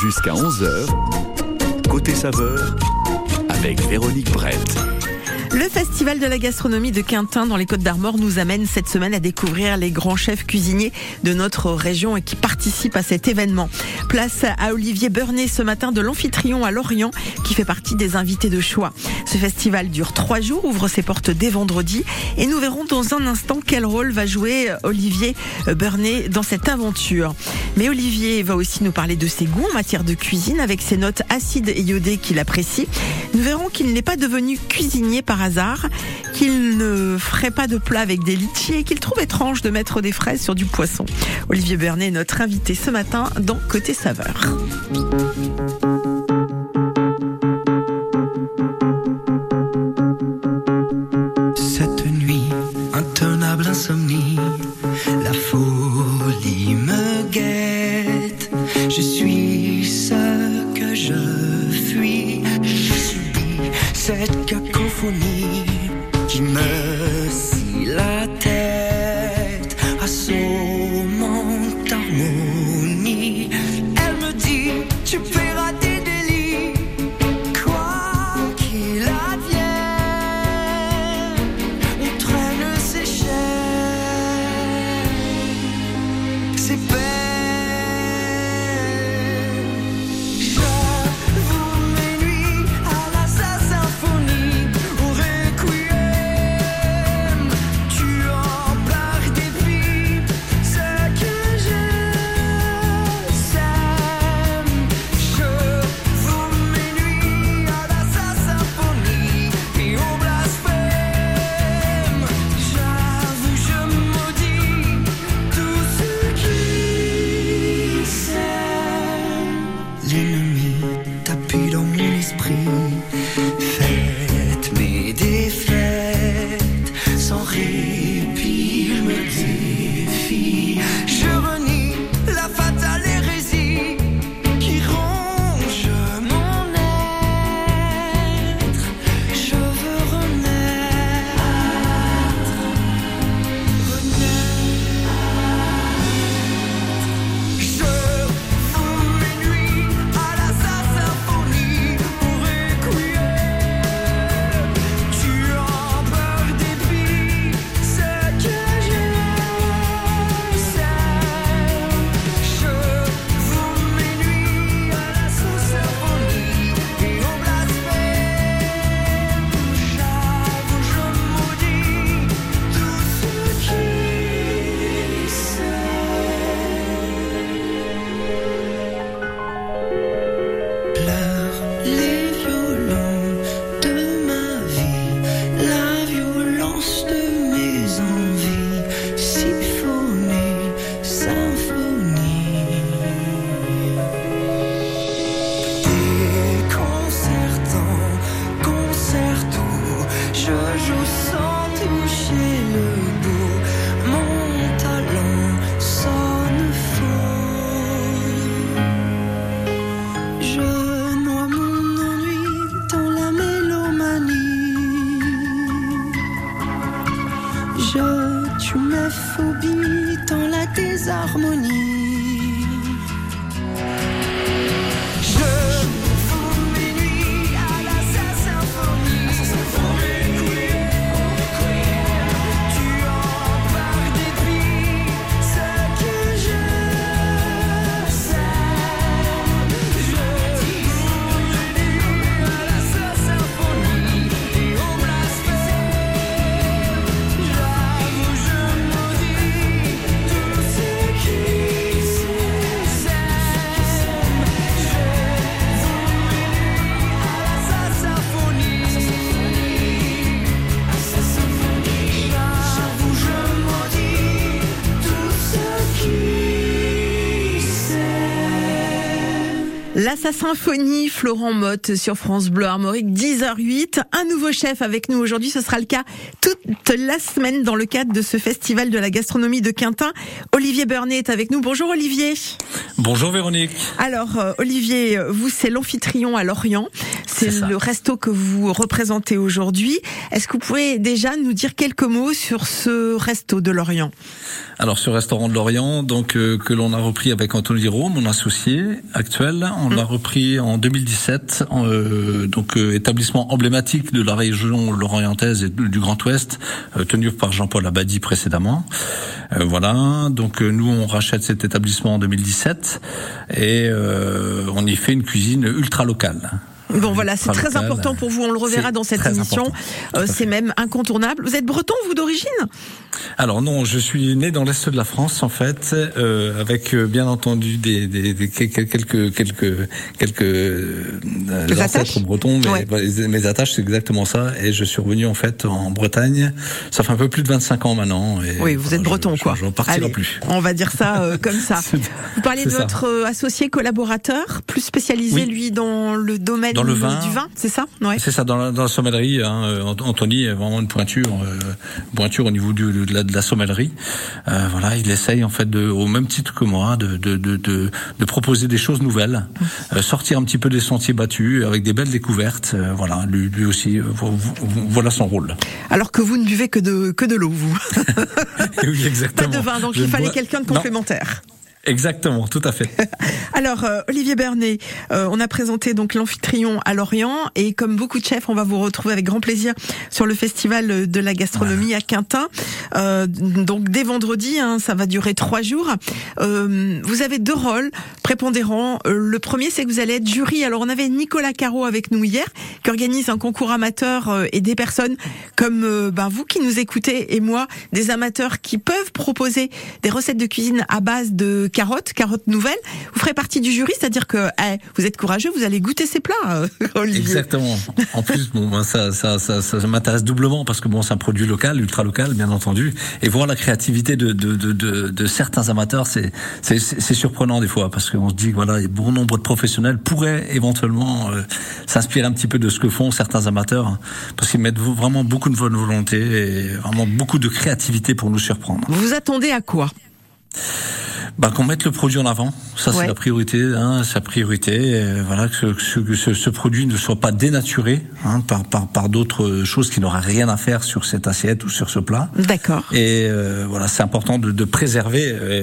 Jusqu'à 11h, côté saveur, avec Véronique Brett. Le Festival de la gastronomie de Quintin dans les Côtes d'Armor nous amène cette semaine à découvrir les grands chefs cuisiniers de notre région et qui participent à cet événement. Place à Olivier Burnet ce matin de l'Amphitryon à Lorient qui fait partie des invités de choix. Ce festival dure trois jours, ouvre ses portes dès vendredi et nous verrons dans un instant quel rôle va jouer Olivier Burnet dans cette aventure. Mais Olivier va aussi nous parler de ses goûts en matière de cuisine avec ses notes acides et iodées qu'il apprécie. Nous verrons qu'il n'est pas devenu cuisinier par hasard, qu'il ne ferait pas de plat avec des litchis et qu'il trouve étrange de mettre des fraises sur du poisson. Olivier Bernet est notre invité ce matin dans Côté Saveur. inevitable insomnie harmonie. Sa Symphonie, Florent Motte sur France Bleu Armorique, 10h08. Un nouveau chef avec nous aujourd'hui, ce sera le cas toute la semaine dans le cadre de ce festival de la gastronomie de Quintin. Olivier Burnet est avec nous. Bonjour Olivier. Bonjour Véronique. Alors euh, Olivier, vous c'est l'Amphitryon à Lorient. C'est le resto que vous représentez aujourd'hui. Est-ce que vous pouvez déjà nous dire quelques mots sur ce resto de Lorient? Alors ce restaurant de Lorient, donc euh, que l'on a repris avec Anthony Rome, mon associé actuel, on l'a repris en 2017, en, euh, donc euh, établissement emblématique de la région lorientaise et du Grand Ouest, tenu par Jean-Paul Abadi précédemment. Euh, voilà, donc euh, nous on rachète cet établissement en 2017 et euh, on y fait une cuisine ultra locale. Bon voilà, c'est très important pour vous, on le reverra dans cette émission. Euh, c'est même incontournable. Vous êtes breton, vous d'origine? Alors non, je suis né dans l'est de la France en fait, euh, avec euh, bien entendu des, des, des- quelques quelques quelques euh, Des ancêtres bretons. Mais Ouais. mes, attaches, c'est exactement ça. Et je suis revenu en fait en Bretagne. Ça fait un peu plus de 25 ans maintenant. Et Oui, vous êtes breton je, quoi. Allez, plus. On va dire ça euh, comme ça. Vous parlez de ça. votre euh, associé collaborateur, plus spécialisé Oui. lui dans le domaine Dans le vin. du vin, c'est ça? Ouais. C'est ça, dans la, dans la sommellerie, hein, euh, Ant- Anthony est vraiment une pointure, euh, pointure au niveau du, de, la, de la sommellerie. Euh, voilà, il essaye en fait, de, au même titre que moi, de, de, de, de, de proposer des choses nouvelles, euh, sortir un petit peu des sentiers battus avec des belles découvertes. euh, voilà, lui, lui aussi, euh, vo- vo- voilà son rôle. Alors que vous ne buvez que de que de l'eau, vous. oui, Pas exactement. de vin, donc Je il fallait bois- quelqu'un de Non, complémentaire. Exactement, tout à fait. Alors, euh, Olivier Bernet, euh, on a présenté donc l'amphitryon à Lorient et comme beaucoup de chefs, on va vous retrouver avec grand plaisir sur le festival de la gastronomie à Quintin. Euh, donc dès vendredi, hein, ça va durer trois jours. Euh, vous avez deux rôles prépondérants. Euh, le premier, c'est que vous allez être jury. Alors, on avait Nicolas Caro avec nous hier, qui organise un concours amateur euh, et des personnes comme euh, ben, vous qui nous écoutez et moi, des amateurs qui peuvent proposer des recettes de cuisine à base de carottes, carottes nouvelles. Vous ferez partie du jury, c'est-à-dire que eh, vous êtes courageux, vous allez goûter ces plats, euh, Olivier. Exactement. En plus, bon, ben, ça, ça, ça, ça m'intéresse doublement parce que bon, c'est un produit local, ultra local, bien entendu. Et voir la créativité de, de, de, de, de certains amateurs, c'est, c'est, c'est surprenant des fois parce qu'on se dit voilà, bon nombre de professionnels pourraient éventuellement euh, s'inspirer un petit peu de ce que font certains amateurs, hein, parce qu'ils mettent vraiment beaucoup de bonne volonté et vraiment beaucoup de créativité pour nous surprendre. Vous vous attendez à quoi? Bah, qu'on mette le produit en avant, ça Ouais. c'est la priorité, hein, sa priorité. voilà que, ce, que ce- ce, produit ne soit pas dénaturé hein, par par, par d'autres choses qui n'auraient rien à faire sur cette assiette ou sur ce plat. D'accord. Et euh, voilà, c'est important de, de préserver euh,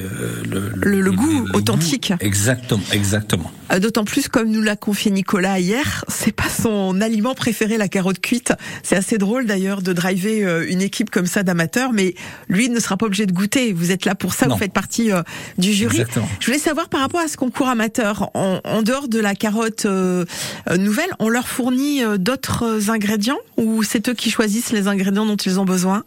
le, Le- le goût authentique. Exactement, exactement. Euh, D'autant plus, comme nous l'a confié Nicolas hier, c'est pas son aliment préféré, la carotte cuite. C'est assez drôle d'ailleurs de driver euh, une équipe comme ça d'amateurs, mais lui ne sera pas obligé de goûter. Vous êtes là pour ça, Non. vous faites partie euh, du jury. Exactement. Je voulais savoir par rapport à ce concours amateur, en, en dehors de la carotte euh, euh, nouvelle, on leur fournit euh, d'autres ingrédients ou c'est eux qui choisissent les ingrédients dont ils ont besoin?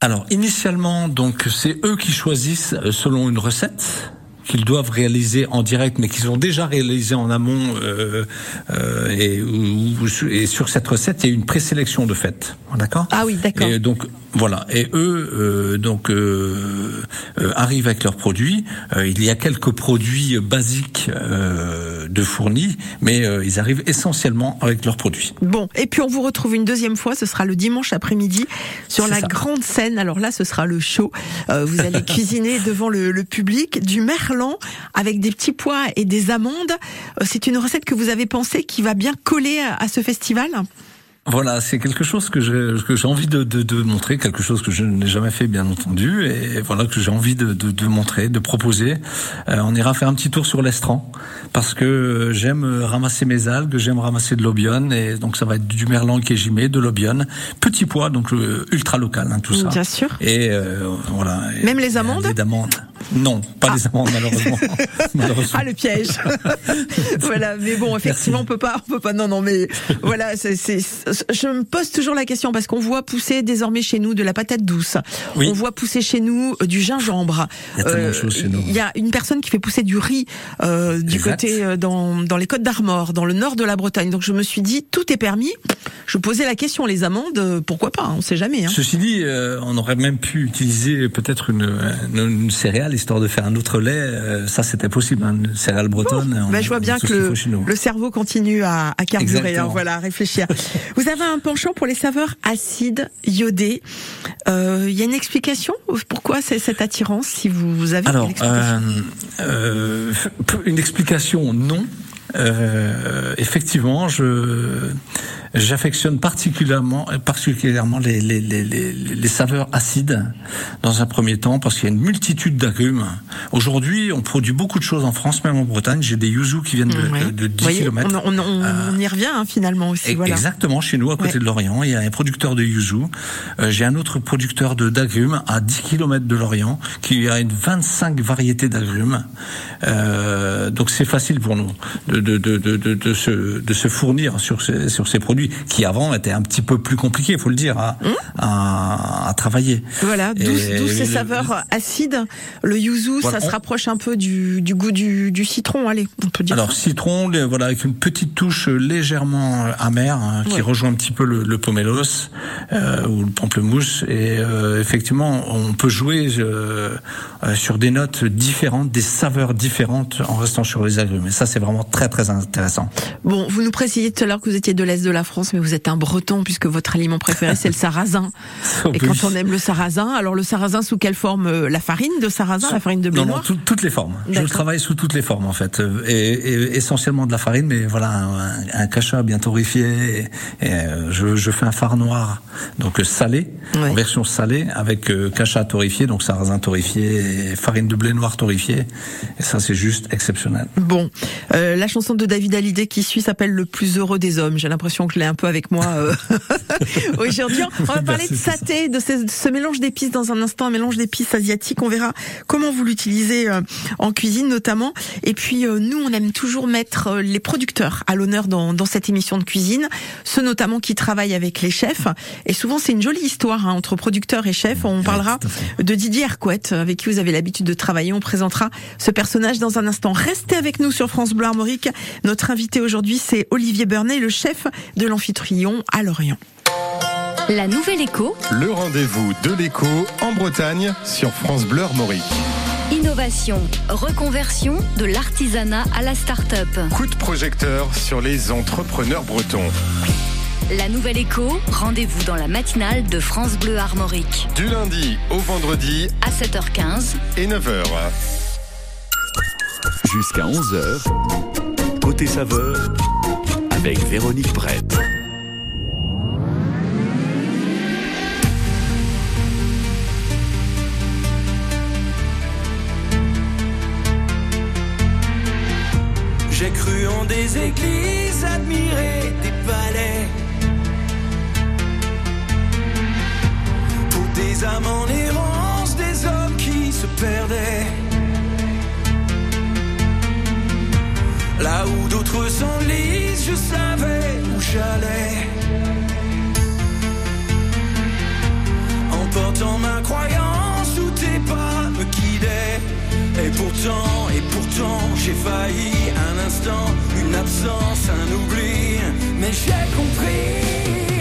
Alors initialement, donc c'est eux qui choisissent selon une recette qu'ils doivent réaliser en direct, mais qu'ils ont déjà réalisé en amont. Euh, euh, et, ou- et sur cette recette, il y a eu une présélection de fait. D'accord Ah oui, d'accord. Et donc voilà. Et eux, euh, donc euh, euh, arrivent avec leurs produits. Euh, il y a quelques produits basiques euh, de fournis, mais euh, ils arrivent essentiellement avec leurs produits. Bon, et puis on vous retrouve une deuxième fois, ce sera le dimanche après-midi sur la ça. grande scène. Alors là, ce sera le show. Euh, vous allez cuisiner devant le, le public du avec des petits pois et des amandes. Euh, c'est une recette que vous avez pensée qui va bien coller à, ce festival. Voilà, c'est quelque chose que j'ai que j'ai envie de, de, de montrer, quelque chose que je n'ai jamais fait bien entendu, et voilà que j'ai envie de, de, de montrer, de proposer. Euh, on ira faire un petit tour sur l'estran parce que j'aime ramasser mes algues, j'aime ramasser de l'obione, et donc ça va être du merlan kéjimé, de l'obione, petit pois, donc euh, ultra local, hein, tout ça. Bien sûr. Et euh, voilà. Et- Même les amandes Des amandes. Non, pas les amandes malheureusement. malheureusement. Ah le piège. voilà, mais bon, effectivement, on peut pas, on peut pas. Non, non, mais voilà, c'est, c'est, je me pose toujours la question parce qu'on voit pousser désormais chez nous de la patate douce. Oui. On voit pousser chez nous euh, du gingembre. Il y a chez nous. Il y a une personne qui fait pousser du riz euh, du Exact. côté euh, dans dans les Côtes d'Armor, dans le nord de la Bretagne. Donc je me suis dit, tout est permis. Je posais la question, les amandes, euh, pourquoi pas On sait jamais. Hein. Ceci dit, euh, on aurait même pu utiliser peut-être une, une, une céréale histoire de faire un autre lait. Euh, ça, c'était possible, hein, une céréale bretonne. on a- je vois bien que le, cerveau continue à, à carburer, hein, voilà, à réfléchir. Vous avez un penchant pour les saveurs acides, iodées. Euh, Il y a une explication pourquoi c'est cette attirance, si vous avez une Alors, explication? euh, une explication, non. Euh, effectivement, je j'affectionne particulièrement particulièrement les, les, les, les, les saveurs acides dans un premier temps parce qu'il y a une multitude d'agrumes. Aujourd'hui, on produit beaucoup de choses en France, même en Bretagne. J'ai des yuzu qui viennent de, Ouais. de, de 10 Vous voyez, km. on, on- on- on y revient hein, finalement aussi. Et- Voilà. Exactement, chez nous, à côté Ouais. de Lorient, il y a un producteur de yuzu. Euh, J'ai un autre producteur de d'agrumes à 10 km de Lorient, qui a une 25 variétés d'agrumes. Euh, donc c'est facile pour nous de, de, de, de, se, de se fournir sur ces, sur ces produits qui avant étaient un petit peu plus compliqués, il faut le dire, à, à, à travailler. Voilà, d'où ces saveurs acides. Le yuzu, Voilà, ça se rapproche un peu du, du goût du, du citron, allez, on peut dire Alors ça. citron, voilà, avec une petite touche légèrement amère hein, qui Ouais. rejoint un petit peu le, le pomelos euh, ou le pamplemousse. Et euh, effectivement, on peut jouer euh, sur des notes différentes, des saveurs différentes en restant sur les agrumes. Et ça, c'est vraiment très très intéressant. Bon, vous nous précisiez tout à l'heure que vous étiez de l'Est de la France, mais vous êtes un breton puisque votre aliment préféré c'est le sarrasin. Et quand on aime le sarrasin, alors le sarrasin sous quelle forme Euh, La farine de sarrasin, la farine de blé non, non, noir tout- toutes les formes. Je D'accord. travaille sous toutes les formes en fait, Euh, et, et essentiellement de la farine, mais voilà un, cacha bien torréfié. Et, et, euh, je, je fais un phare noir, donc salé, Ouais. en version salée, avec cacha torréfié, donc sarrasin torréfié, et farine de blé noir torréfié. Et ça, c'est juste exceptionnel. Bon, euh, la chanson de David Hallyday qui suit s'appelle Le plus heureux des hommes. J'ai l'impression que je l'ai un peu avec moi euh, aujourd'hui. On va parler de saté, de ce, de ce mélange d'épices dans un instant, un mélange d'épices asiatiques. On verra comment vous l'utilisez euh, en cuisine notamment. Et puis euh, nous, on aime toujours mettre les producteurs à l'honneur dans, dans cette émission de cuisine, ceux notamment qui travaillent avec les chefs. Et souvent, c'est une jolie histoire hein, entre producteurs et chefs. On parlera de Didier Hercouet, avec qui vous avez l'habitude de travailler. On présentera ce personnage dans un instant. Restez avec nous sur France Bleu Armorique. Notre invité aujourd'hui, c'est Olivier Burnet, le chef de l'Amphitryon à Lorient. La Nouvelle Écho, Le rendez-vous de l'écho en Bretagne sur France Bleu Armorique. innovation, reconversion de l'artisanat à la start-up. Coup de projecteur sur les entrepreneurs bretons. La Nouvelle Écho, rendez-vous dans la matinale de France Bleu Armorique. Du lundi au vendredi À 7h15, et 9h. Jusqu'à 11h, côté saveur, avec Véronique Brett. J'ai cru en des églises, admiré des palais. Pour des âmes en errance, des hommes qui se perdaient. Là où d'autres s'enlisent, je savais où j'allais. En portant ma croyance, où tes pas me guidaient. Et pourtant, et pourtant, j'ai failli un instant, une absence, un oubli. Mais j'ai compris.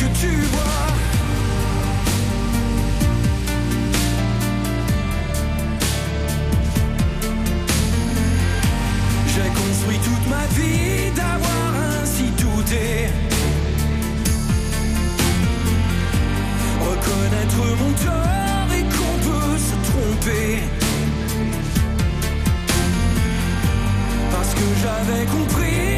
Que tu vois. J'ai construit toute ma vie d'avoir ainsi douté. Reconnaître mon tort et qu'on peut se tromper. Parce que j'avais compris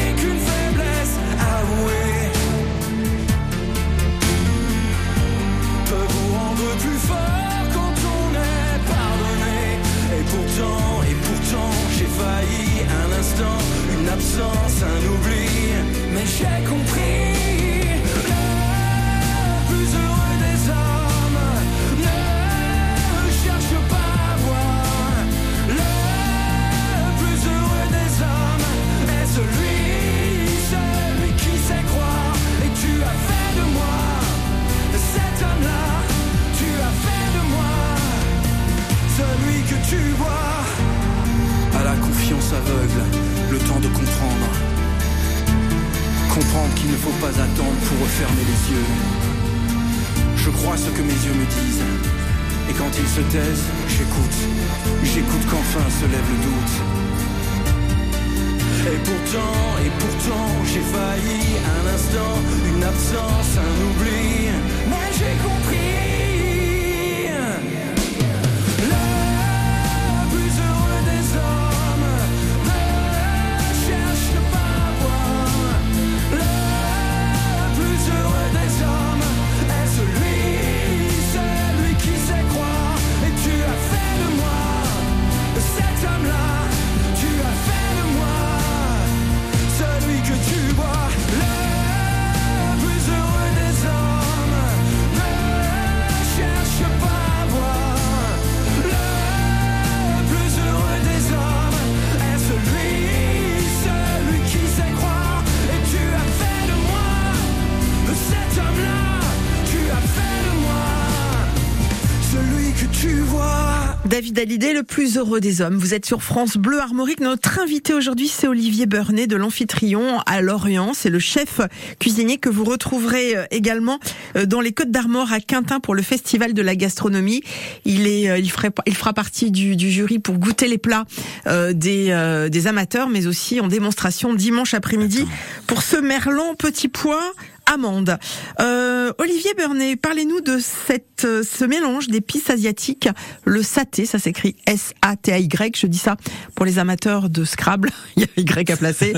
David Hallyday, le plus heureux des hommes. Vous êtes sur France Bleu Armorique. Notre invité aujourd'hui, c'est Olivier Burnet de l'Amphitryon à Lorient. C'est le chef cuisinier que vous retrouverez euh, également euh, dans les Côtes d'Armor à Quintin pour le Festival de la gastronomie. Il est, euh, il ferait, il fera partie du, du jury pour goûter les plats euh, des, euh, des amateurs, mais aussi en démonstration dimanche après-midi pour ce merlan petit pois amande. Euh, Olivier Burnet, parlez-nous de cette, euh, ce mélange d'épices asiatiques, le saté, ça s'écrit S-A-T-A-Y, je dis ça pour les amateurs de Scrabble, il y a Y à placer.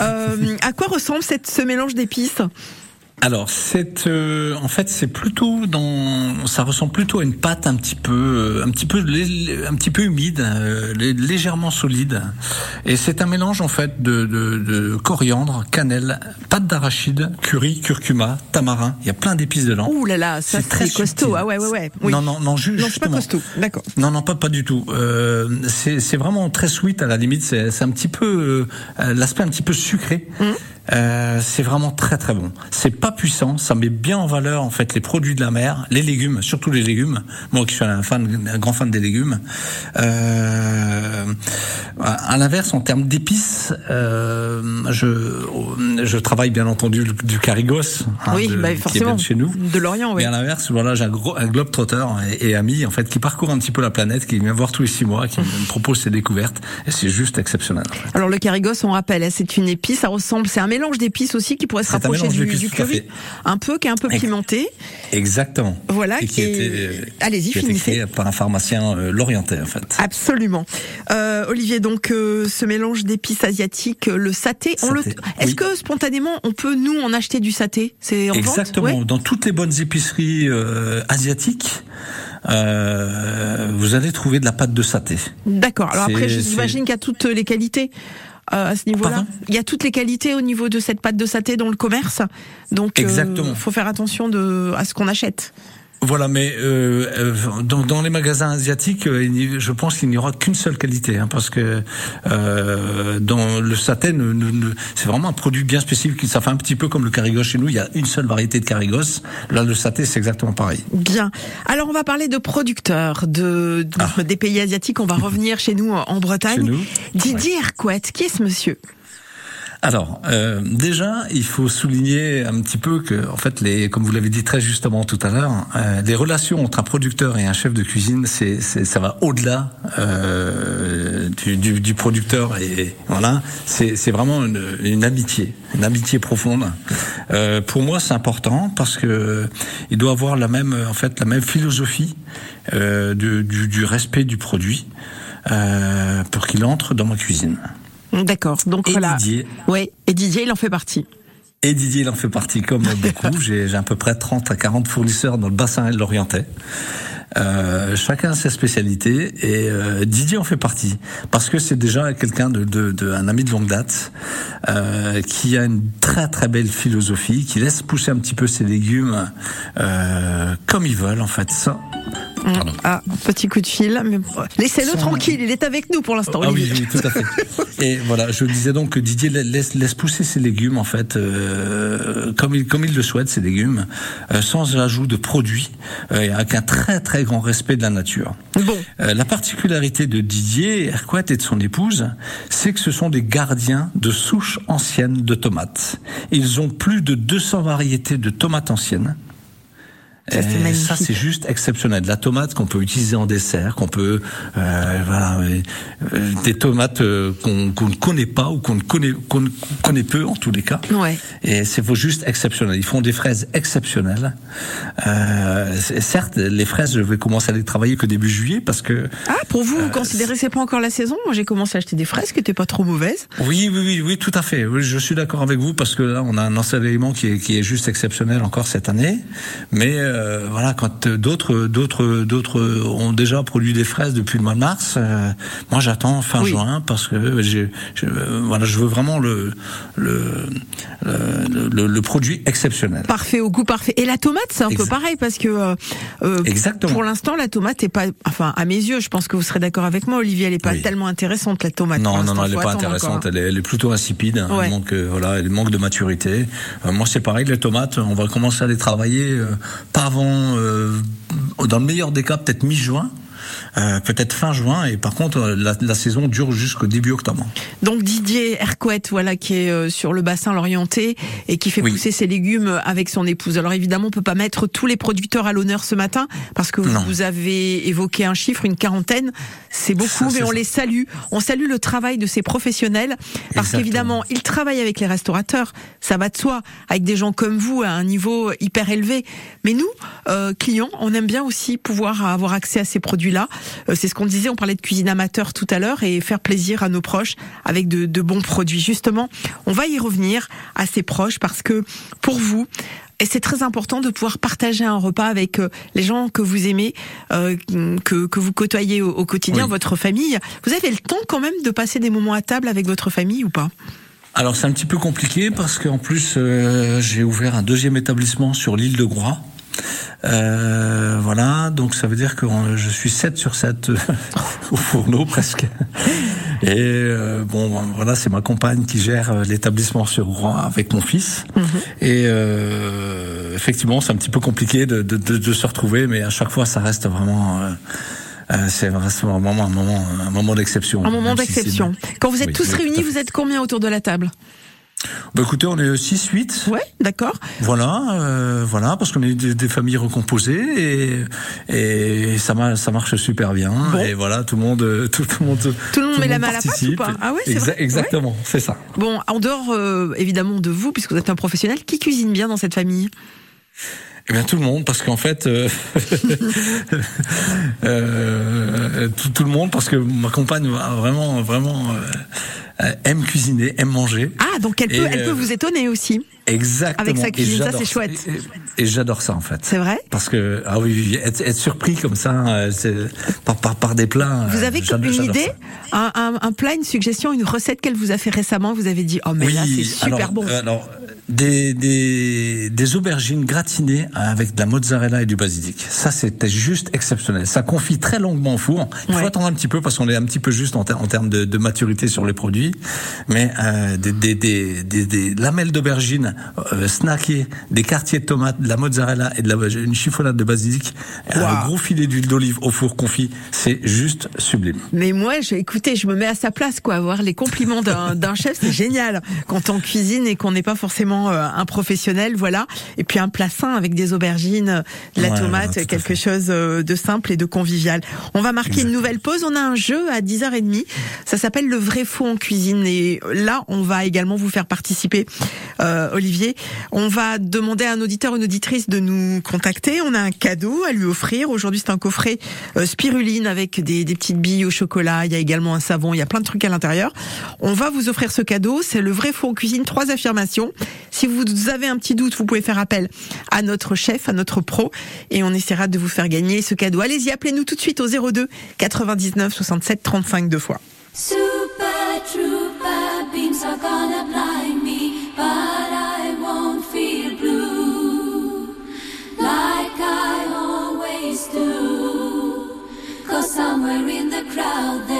Euh, à quoi ressemble cette, ce mélange d'épices Alors, c'est euh, en fait c'est plutôt dans ça ressemble plutôt à une pâte un petit peu euh, un petit peu un petit peu humide, euh, lé- légèrement solide. Et c'est un mélange en fait de, de, de coriandre, cannelle, pâte d'arachide, curry, curcuma, tamarin. Il y a plein d'épices dedans. Ouh là là, ça C'est très costaud. subtil. Ah ouais, ouais, ouais. Oui. Non, non, non, ju- Non, c'est pas costaud. D'accord. Non, non, pas, pas du tout. Euh, c'est vraiment très sweet à la limite. C'est c'est un petit peu euh, l'aspect un petit peu sucré. Mmh. Euh, c'est vraiment très très bon. C'est pas puissant, ça met bien en valeur en fait les produits de la mer, les légumes, surtout les légumes. Moi qui suis un fan, un grand fan des légumes. Euh, à l'inverse, en termes d'épices, euh, je je travaille bien entendu du, carigos, hein, oui, de- bah, qui est bien de chez nous. De l'Orient, oui. Mais à l'inverse, voilà, j'ai un gros un globe trotter et, et ami en fait qui parcourt un petit peu la planète, qui vient voir tous les six mois, qui me propose ses découvertes et c'est juste exceptionnel. en fait. Alors le carigos, on rappelle, hein, c'est une épice, ça ressemble, c'est un mélange d'épices aussi qui pourrait se rapprocher mélange du, curry, un peu, qui est un peu pimenté. Exactement. Voilà, Et qui, qui a est- été, Allez-y, finissez. créé par un pharmacien euh, lorientais en fait. Absolument. Euh, Olivier, donc euh, ce mélange d'épices asiatiques, euh, le saté, le... Est-ce oui. que spontanément on peut nous en acheter du saté? C'est Exactement. Ouais. Dans toutes les bonnes épiceries euh, asiatiques, euh, vous allez trouver de la pâte de saté. D'accord. Alors après, j'imagine qu'il y a toutes les qualités. Euh, à ce niveau-là, il y a toutes les qualités au niveau de cette pâte de saté dans le commerce, donc Exactement. euh, faut faire attention de à ce qu'on achète. Voilà, mais euh, euh, dans, dans les magasins asiatiques, euh, je pense qu'il n'y aura qu'une seule qualité, hein, parce que euh, dans le saté, ne- ne- ne- c'est vraiment un produit bien spécifique. Ça fait un petit peu comme le carigos chez nous. Il y a une seule variété de carigos. Là, le saté, c'est exactement pareil. Bien. Alors on va parler de producteurs de, de- Ah. des pays asiatiques. On va revenir chez nous en Bretagne. Chez nous. Didier Hercouet, qui est ce monsieur? Alors, euh, déjà, il faut souligner un petit peu que, en fait, les, comme vous l'avez dit très justement tout à l'heure, euh, les relations entre un producteur et un chef de cuisine, c'est, ça va au-delà euh, du, du, du producteur et voilà, c'est, vraiment une, une amitié, une amitié profonde. Euh, pour moi, c'est important parce que il doit avoir la même, en fait, la même philosophie euh, du, du, respect du produit euh, pour qu'il entre dans ma cuisine. D'accord. Donc Et voilà. Didier, Ouais. Et Didier, il en fait partie. et Didier, il en fait partie comme beaucoup. J'ai j'ai à peu près 30 à 40 fournisseurs dans le bassin l'Orientais. Euh, chacun a ses spécialités et euh, Didier en fait partie parce que c'est déjà quelqu'un de, de, de- un ami de longue date euh, qui a une très très belle philosophie, qui laisse pousser un petit peu ses légumes euh, comme ils veulent en fait. Ça. Pardon. Ah, petit coup de fil. Laissez-le Sans- tranquille. Il est avec nous pour l'instant. Ah oui, oui, tout à fait. Et voilà, je disais donc que Didier laisse, laisse pousser ses légumes en fait euh, comme il comme il le souhaite ses légumes, euh, sans ajout de produits, euh, et avec un très très grand respect de la nature. Bon. Euh, la particularité de Didier Hercouet et de son épouse, c'est que ce sont des gardiens de souches anciennes de tomates. Ils ont plus de 200 variétés de tomates anciennes. Ça, c'est ça, juste exceptionnel. La tomate qu'on peut utiliser en dessert, qu'on peut, euh, voilà, euh, des tomates euh, qu'on ne connaît pas ou qu'on ne connaît, qu'on connaît peu en tous les cas. Ouais. Et c'est juste exceptionnel. Ils font des fraises exceptionnelles. Euh, certes, les fraises, je vais commencer à les travailler que début juillet parce que Ah, pour vous, vous considérez c'est pas encore la saison? Moi, j'ai commencé à acheter des fraises qui étaient pas trop mauvaises. Oui, oui, oui, oui, tout à fait. Je suis d'accord avec vous parce que là, on a un ensoleillement qui est, qui est juste exceptionnel encore cette année. Mais euh, voilà, quand euh, d'autres, d'autres, d'autres ont déjà produit des fraises depuis le mois de mars, euh, moi j'attends fin Oui. juin parce que j'ai, euh, voilà, je veux vraiment le le, le, le- le produit exceptionnel. Parfait, au goût parfait. Et la tomate, c'est un peu pareil parce que euh, euh, Exactement. pour l'instant, la tomate est pas, enfin, à mes yeux, je pense que vous serez d'accord avec moi, Olivier, elle est pas Oui. tellement intéressante la tomate. Non, non, non, elle n'est pas intéressante. hein. Elle est, elle est plutôt insipide. hein. Ouais. Elle manque, euh, voilà, elle manque de maturité. Moi, c'est pareil. Les tomates, on va commencer à les travailler euh, pas avant, euh, dans le meilleur des cas, peut-être mi-juin. Euh, peut-être fin juin et par contre euh, la, la saison dure jusqu'au début octobre. Donc Didier Hercouette, voilà, qui est euh, sur le bassin l'orienté et qui fait Oui. pousser ses légumes avec son épouse. Alors évidemment, on peut pas mettre tous les producteurs à l'honneur ce matin parce que Non. vous avez évoqué un chiffre, une quarantaine. C'est beaucoup, Ça, mais on ça. les salue. On salue le travail de ces professionnels parce qu'évidemment, ils travaillent avec les restaurateurs. Ça va de soi, avec des gens comme vous à un niveau hyper élevé. Mais nous, euh, clients, on aime bien aussi pouvoir avoir accès à ces produits-là. Euh, c'est ce qu'on disait, on parlait de cuisine amateur tout à l'heure et faire plaisir à nos proches avec de, de bons produits. Justement, on va y revenir à ces proches parce que pour vous, et c'est très important de pouvoir partager un repas avec euh, les gens que vous aimez, euh, que, que vous côtoyez au, au quotidien, Oui. votre famille. Vous avez le temps quand même de passer des moments à table avec votre famille ou pas? Alors c'est un petit peu compliqué parce qu'en plus euh, j'ai ouvert un deuxième établissement sur l'île de Groix. Euh, voilà, donc ça veut dire que euh, je suis 7 sur 7 au fourneau presque. Et euh, bon, voilà, c'est ma compagne qui gère euh, l'établissement sur Rouen avec mon fils. Et euh, effectivement, c'est un petit peu compliqué de, de, de, de se retrouver, mais à chaque fois, ça reste vraiment. Euh, euh, c'est vraiment un moment, un moment, un moment d'exception. Un moment si d'exception. Quand vous êtes Oui, tous oui, réunis, vous êtes combien autour de la table? Bah, écoutez, on est 6-8. Ouais, d'accord. Voilà, euh, voilà, parce qu'on est des, des familles recomposées et, et ça, ça marche super bien. Bon. Et voilà, tout le monde, euh, tout, tout le monde, Tout le monde met la main à la pâte ou pas? Ah ouais, c'est Exa- Exactement, c'est ça. Bon, en dehors euh, évidemment de vous, puisque vous êtes un professionnel, qui cuisine bien dans cette famille? Eh bien tout le monde, parce qu'en fait, euh, euh, tout, tout le monde, parce que ma compagne va vraiment, vraiment euh, aime cuisiner, aime manger. Ah, donc elle Et, peut, elle euh, peut vous étonner aussi. Exactement. Avec sa cuisine, ça, c'est chouette. Et, et j'adore ça en fait. C'est vrai Parce que ah oui, être, être surpris comme ça, euh, par, par par des plats. Vous euh, avez une idée, un, un, un plat, une suggestion, une recette qu'elle vous a fait récemment Vous avez dit, oh mais là c'est super alors, bon. euh, alors des, des des aubergines gratinées avec de la mozzarella et du basilic. Ça c'était juste exceptionnel. Ça confie très longuement au four. Il faut attendre un petit peu parce qu'on est un petit peu juste en, ter- en termes de, de maturité sur les produits. Mais euh, des, des, des, des, des lamelles d'aubergine euh, snackées, des quartiers de tomates, de la mozzarella et de la, une chiffonnade de basilic, Wow. un gros filet d'huile d'olive au four confit, c'est juste sublime. Mais moi, je, écoutez, je me mets à sa place, quoi. Avoir les compliments d'un chef, c'est génial. Quand on cuisine et qu'on n'est pas forcément euh, un professionnel, voilà. Et puis un plat sain avec des aubergines, de la Ouais, tomate, quelque chose euh, de simple et de convivial. On va marquer une nouvelle pause. On a un jeu à 10h30. Ça s'appelle le vrai faux en cuisine. Et là, on va également vous faire participer, euh, Olivier. On va demander à un auditeur, une auditrice de nous contacter. On a un cadeau à lui offrir. Aujourd'hui, c'est un coffret euh, spiruline avec des, des petites billes au chocolat. Il y a également un savon. Il y a plein de trucs à l'intérieur. On va vous offrir ce cadeau. C'est le vrai faux en cuisine. Trois affirmations. Si vous avez un petit doute, vous pouvez faire appel à notre chef, à notre pro, et on essaiera de vous faire gagner ce cadeau. Allez-y, appelez-nous tout de suite au 02 99 67 35 deux fois. Somewhere in the crowd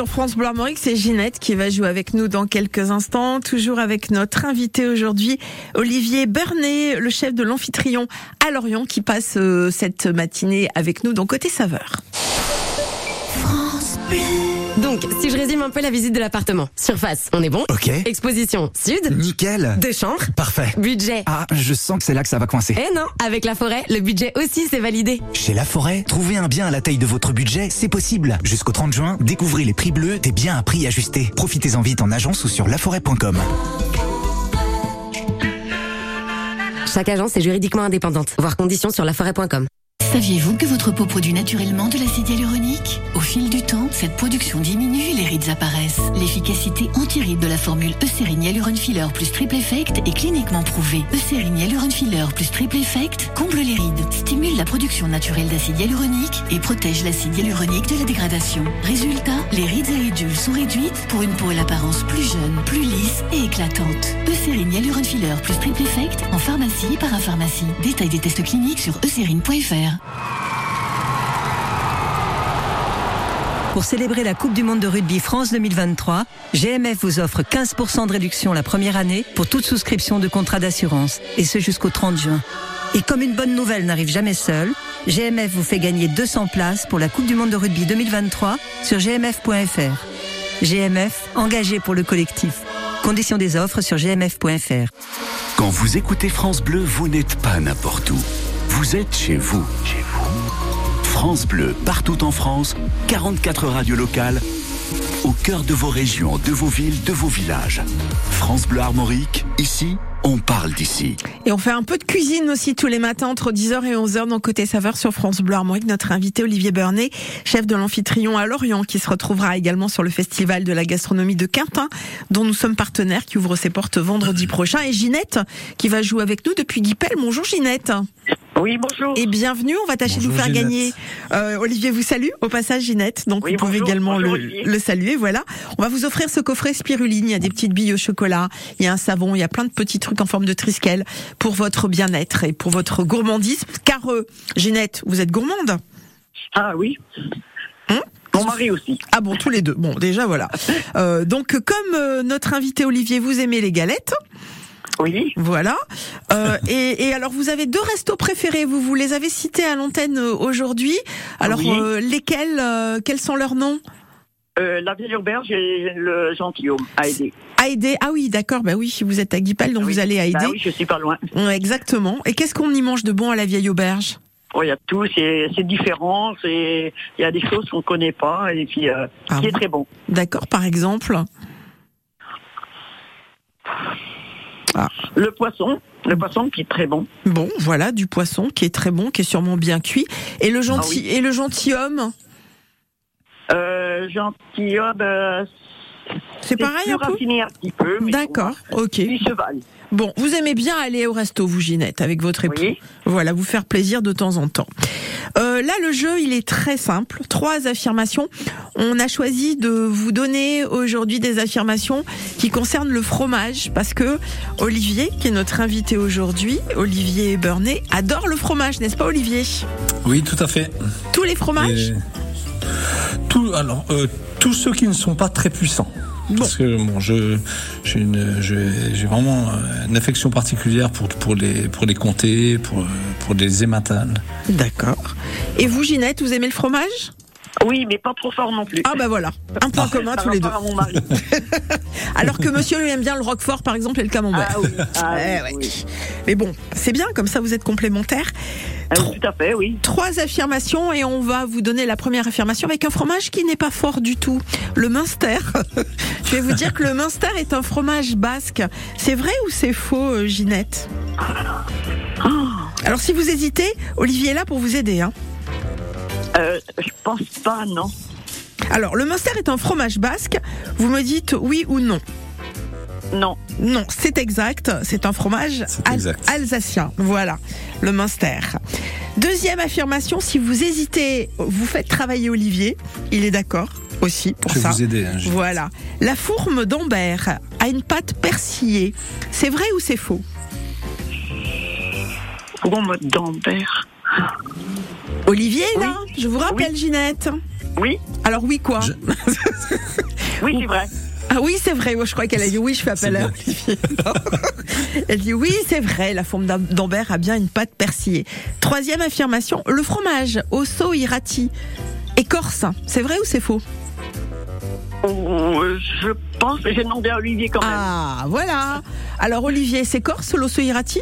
sur France Bleu Armorique. C'est Ginette qui va jouer avec nous dans quelques instants. Toujours avec notre invité aujourd'hui, Olivier Bernet, le chef de l'amphitryon à Lorient, qui passe euh, cette matinée avec nous dans Côté Saveur. Donc, si je résume un peu la visite de l'appartement. Surface, on est bon Ok. Exposition, sud. Nickel. Deux chambres. Parfait. Budget. Ah, je sens que c'est là que ça va coincer. Eh non, avec la forêt, le budget aussi c'est validé. Chez La Forêt, trouver un bien à la taille de votre budget, c'est possible. Jusqu'au 30 juin, découvrez les prix bleus des biens à prix ajustés. Profitez-en vite en agence ou sur laforêt.com. Chaque agence est juridiquement indépendante. Voir conditions sur laforêt.com. Saviez-vous que votre peau produit naturellement de l'acide hyaluronique? Au fil du temps, cette production diminue, les rides apparaissent. L'efficacité anti-rides de la formule Eucérine Hyaluron Filler plus Triple Effect est cliniquement prouvée. Eucérine Hyaluron Filler plus Triple Effect comble les rides, stimule la production naturelle d'acide hyaluronique et protège l'acide hyaluronique de la dégradation. Résultat, les rides et ridules sont réduites pour une peau à l'apparence plus jeune, plus lisse et éclatante. Eucérine Hyaluron Filler plus Triple Effect en pharmacie et parapharmacie. Détail des tests cliniques sur eucérine.fr. Pour célébrer la Coupe du Monde de rugby France 2023, GMF vous offre 15% de réduction la première année pour toute souscription de contrat d'assurance, et ce jusqu'au 30 juin. Et comme une bonne nouvelle n'arrive jamais seule, GMF vous fait gagner 200 places pour la Coupe du Monde de rugby 2023 sur gmf.fr. GMF, engagé pour le collectif. Conditions des offres sur gmf.fr. Quand vous écoutez France Bleu, vous n'êtes pas n'importe où. Vous êtes chez vous. Chez vous. France Bleu, partout en France, 44 radios locales, au cœur de vos régions, de vos villes, de vos villages. France Bleu Armorique, ici, on parle d'ici. Et on fait un peu de cuisine aussi tous les matins entre 10h et 11h dans Côté Saveur sur France Bleu Armorique. Notre invité Olivier Bernet, chef de l'amphitryon à Lorient, qui se retrouvera également sur le festival de la gastronomie de Quintin, dont nous sommes partenaires, qui ouvre ses portes vendredi prochain. Et Ginette, qui va jouer avec nous depuis Guipel. Bonjour Ginette. Oui, bonjour. Et bienvenue, on va tâcher de vous faire Ginette. gagner. Euh, Olivier vous salue au passage Ginette, donc Oui, vous pouvez bonjour, également bonjour, le, saluer. Voilà, on va vous offrir ce coffret spiruline. Il y a des petites billes au chocolat, il y a un savon, il y a plein de petits trucs en forme de triskel pour votre bien-être et pour votre gourmandisme. Car euh, Ginette, vous êtes gourmande Ah oui. Hein Mon mari aussi. Ah bon, tous les deux. Bon, déjà voilà. Euh, donc comme euh, notre invité Olivier, vous aimez les galettes. Oui. Voilà. Euh, et, et alors, vous avez deux restos préférés. Vous vous les avez cités à l'antenne aujourd'hui. Alors, Oui. lesquels Quels sont leurs noms? La vieille auberge et le gentilhomme à aider. À aider. Ah oui, d'accord. Bah oui, vous êtes à Guipel, donc Oui. vous allez à aider. Bah oui, je suis pas loin. Exactement. Et qu'est-ce qu'on y mange de bon à la vieille auberge? Oh, Il y a tout, c'est différent, c'est il y a des choses qu'on connaît pas et puis euh, Ah qui est très bon. D'accord, par exemple? Le poisson, le poisson qui est très bon. Bon, voilà, du poisson qui est très bon, qui est sûrement bien cuit. Et le gentil, Ah oui. et le gentilhomme, Euh, gentilhomme, euh, c'est pareil plus un peu. raffiné un petit peu. mais D'accord, ok. bon, Puis cheval. Bon, vous aimez bien aller au resto, vous Ginette, avec votre époux. Oui. Voilà, vous faire plaisir de temps en temps. Euh, là, le jeu, il est très simple. Trois affirmations. On a choisi de vous donner aujourd'hui des affirmations qui concernent le fromage, parce que Olivier, qui est notre invité aujourd'hui, Olivier Burnet, adore le fromage, n'est-ce pas Olivier? Oui, tout à fait. Tous les fromages? Et tout, alors, euh, tous ceux qui ne sont pas très puissants. Parce que bon, je j'ai une je- j'ai vraiment une affection particulière pour pour les pour les comtés, pour pour les ématales. D'accord. Et vous, Ginette, vous aimez le fromage? Oui, mais pas trop fort non plus. Ah bah voilà, un point commun Par tous les deux. à mon mari. Alors que monsieur lui aime bien le roquefort, par exemple, et le camembert. Ah oui. Ah oui, Eh ouais. oui. Mais bon, c'est bien, comme ça vous êtes complémentaires. Ah, tout à fait, oui. Trois affirmations et on va vous donner la première affirmation avec un fromage qui n'est pas fort du tout. Le Munster. Je vais vous dire que le Munster est un fromage basque. C'est vrai ou c'est faux, euh, Ginette? Alors si vous hésitez, Olivier est là pour vous aider. Hein. Euh, je pense pas, non. Alors le Munster est un fromage basque. Vous me dites oui ou non. Non. Non, c'est exact. C'est un fromage al- exact. alsacien. Voilà, le Munster. Deuxième affirmation, si vous hésitez, vous faites travailler Olivier. Il est d'accord aussi pour Je vais ça. vous aider. hein, Voilà. La fourme d'Ambert a une pâte persillée. C'est vrai ou c'est faux? Fourme d'Ambert. Olivier est là. Je vous rappelle, Ginette. Oui. Alors oui quoi? Oui, c'est vrai. Ah oui, c'est vrai. Moi, je crois qu'elle a dit oui, je fais appel à Olivier. Elle dit oui, c'est vrai. La forme d'Am- d'Ambert a bien une pâte persillée. Troisième affirmation, le fromage, osso irati, écorce. C'est vrai ou c'est faux? Euh, Je pense, j'ai demandé à Olivier quand même. Ah, voilà. Alors Olivier, c'est corse l'osso irati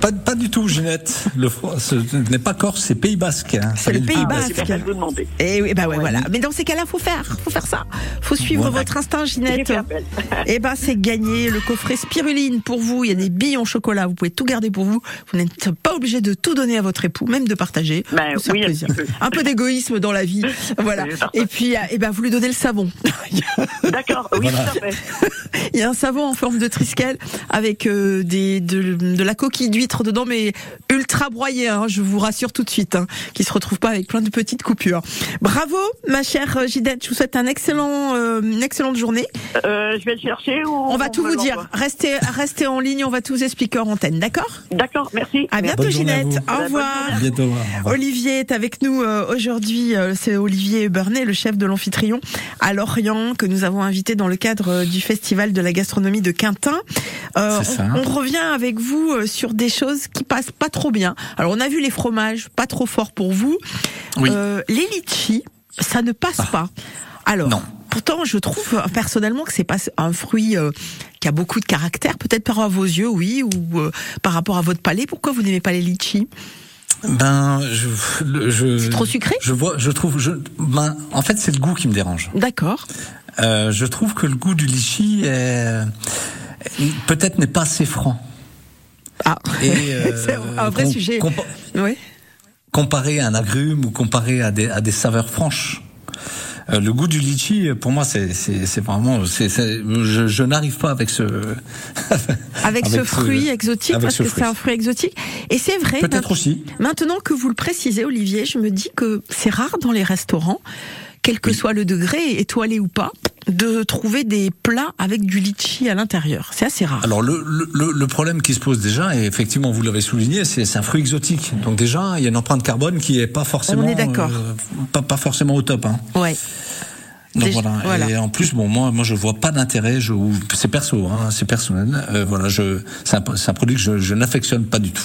Pas, pas du tout, Ginette. Le, ce n'est pas corse, c'est Pays Basque. hein. C'est le Pays Ah, Basque. c'est pour ça que je vous demandais. Et oui, bah ouais, voilà. Mais dans ces cas-là, faut faire, faut faire ça. Faut suivre Voilà. votre instinct, Ginette. appel. Eh ben, c'est gagné. Le coffret spiruline pour vous. Il y a des billes en chocolat. Vous pouvez tout garder pour vous. Vous n'êtes pas obligé de tout donner à votre époux, même de partager. Ben faire oui, un peu. Un peu d'égoïsme dans la vie. Voilà. Oui, parfait. Et puis, eh ben, vous lui donnez le savon. D'accord, oui, Voilà. tout à fait. Il y a un savon en forme de triskel avec euh, des, de, de la coquille d'huître dedans, mais ultra broyée, hein, je vous rassure tout de suite, hein, qui se retrouve pas avec plein de petites coupures. Bravo, ma chère euh, Gidette, je vous souhaite un excellent, euh, une excellente journée. Euh, je vais le chercher ou On va tout vous dire. Restez, restez en ligne, on va tout vous expliquer en antenne, d'accord? D'accord, merci. À bientôt, Bonne journée à Ginette. Au revoir. À bientôt. au revoir. Olivier est avec nous euh, aujourd'hui. euh, c'est Olivier Burnet, le chef de l'amphitryon à Lorient, que nous avons invité dans le cadre du festival de la gastronomie de Quintin. Euh, on, on revient avec vous sur des choses qui passent pas trop bien. Alors, on a vu les fromages, pas trop forts pour vous. Oui. Euh, les litchis, ça ne passe pas. Alors. Non. Pourtant, je trouve euh, personnellement que c'est pas un fruit euh, qui a beaucoup de caractère. Peut-être par rapport à vos yeux, oui, ou euh, par rapport à votre palais. Pourquoi vous n'aimez pas les litchis? Ben, je. C'est trop sucré? Je vois, je trouve, je, ben, en fait, c'est le goût qui me dérange. D'accord. Euh, je trouve que le goût du litchi est, peut-être n'est pas assez franc. Ah, euh, c'est un vrai sujet. compa- Oui. comparé à un agrume ou comparé à des, à des saveurs franches. Euh, le goût du litchi, pour moi, c'est vraiment, c'est je, je n'arrive pas avec ce Avec, ce fruit exotique, avec parce ce que fruit. c'est un fruit exotique. Et c'est vrai. Peut-être aussi. Maintenant que vous le précisez, Olivier, je me dis que c'est rare dans les restaurants, quel que soit le degré, étoilé ou pas, de trouver des plats avec du litchi à l'intérieur. C'est assez rare. Alors le, le- problème qui se pose déjà, et effectivement vous l'avez souligné, c'est c'est un fruit exotique. Donc déjà il y a une empreinte carbone qui est pas forcément, On est d'accord. euh, pas, pas forcément au top. Hein. Ouais. Donc Déjà- voilà. voilà. Et en plus, bon, moi, moi, je vois pas d'intérêt. Je, c'est perso, hein, c'est personnel. Euh, voilà, je, c'est un, c'est un produit que je, je n'affectionne pas du tout.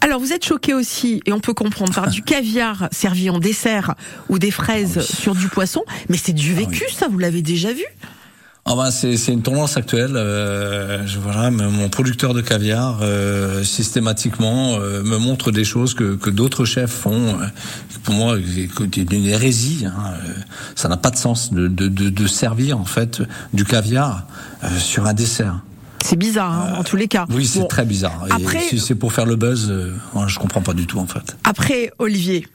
Alors vous êtes choqué aussi, et on peut comprendre, par du caviar servi en dessert ou des fraises sur du poisson, mais c'est du vécu, ça, vous l'avez déjà vu? Ah bah, c'est, c'est une tendance actuelle. Euh, je, voilà, mon producteur de caviar euh, systématiquement euh, me montre des choses que, que d'autres chefs font. euh, pour moi, c'est une hérésie. Hein, euh, ça n'a pas de sens de, de, de, de servir en fait du caviar euh, sur un dessert. C'est bizarre, hein, en tous les cas. Oui, c'est Bon. très bizarre. Et Après- si c'est pour faire le buzz, euh, je comprends pas du tout en fait. Après, Olivier,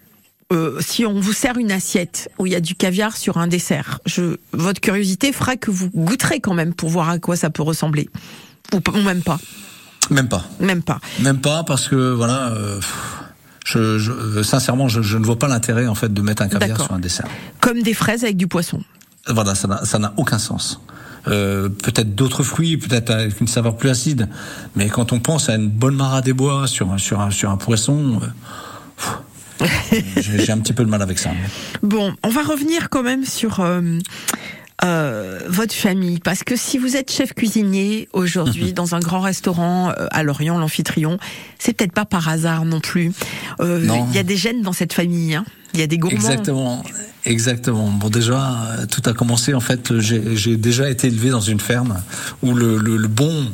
euh, si on vous sert une assiette où il y a du caviar sur un dessert, je, votre curiosité fera que vous goûterez quand même pour voir à quoi ça peut ressembler. Ou, même pas. Même pas. Même pas. Même pas parce que voilà, euh, je, je, euh, sincèrement, je, je ne vois pas l'intérêt en fait de mettre un caviar sur un dessert. Comme des fraises avec du poisson. Voilà, ça n'a- ça n'a aucun sens. Euh, peut-être d'autres fruits, peut-être avec une saveur plus acide, mais quand on pense à une bonne mara des bois sur un- sur un sur un poisson, euh, pff, j'ai un petit peu de mal avec ça. Bon, on va revenir quand même sur euh, euh, votre famille, parce que si vous êtes chef cuisinier aujourd'hui dans un grand restaurant euh, à Lorient, l'Amphitryon, c'est peut-être pas par hasard non plus. Euh. Il y a des gènes dans cette famille. hein. Il y a des gourmands. Exactement, exactement. Bon, déjà, tout a commencé en fait. J'ai déjà été élevé dans une ferme où le, le, le bon,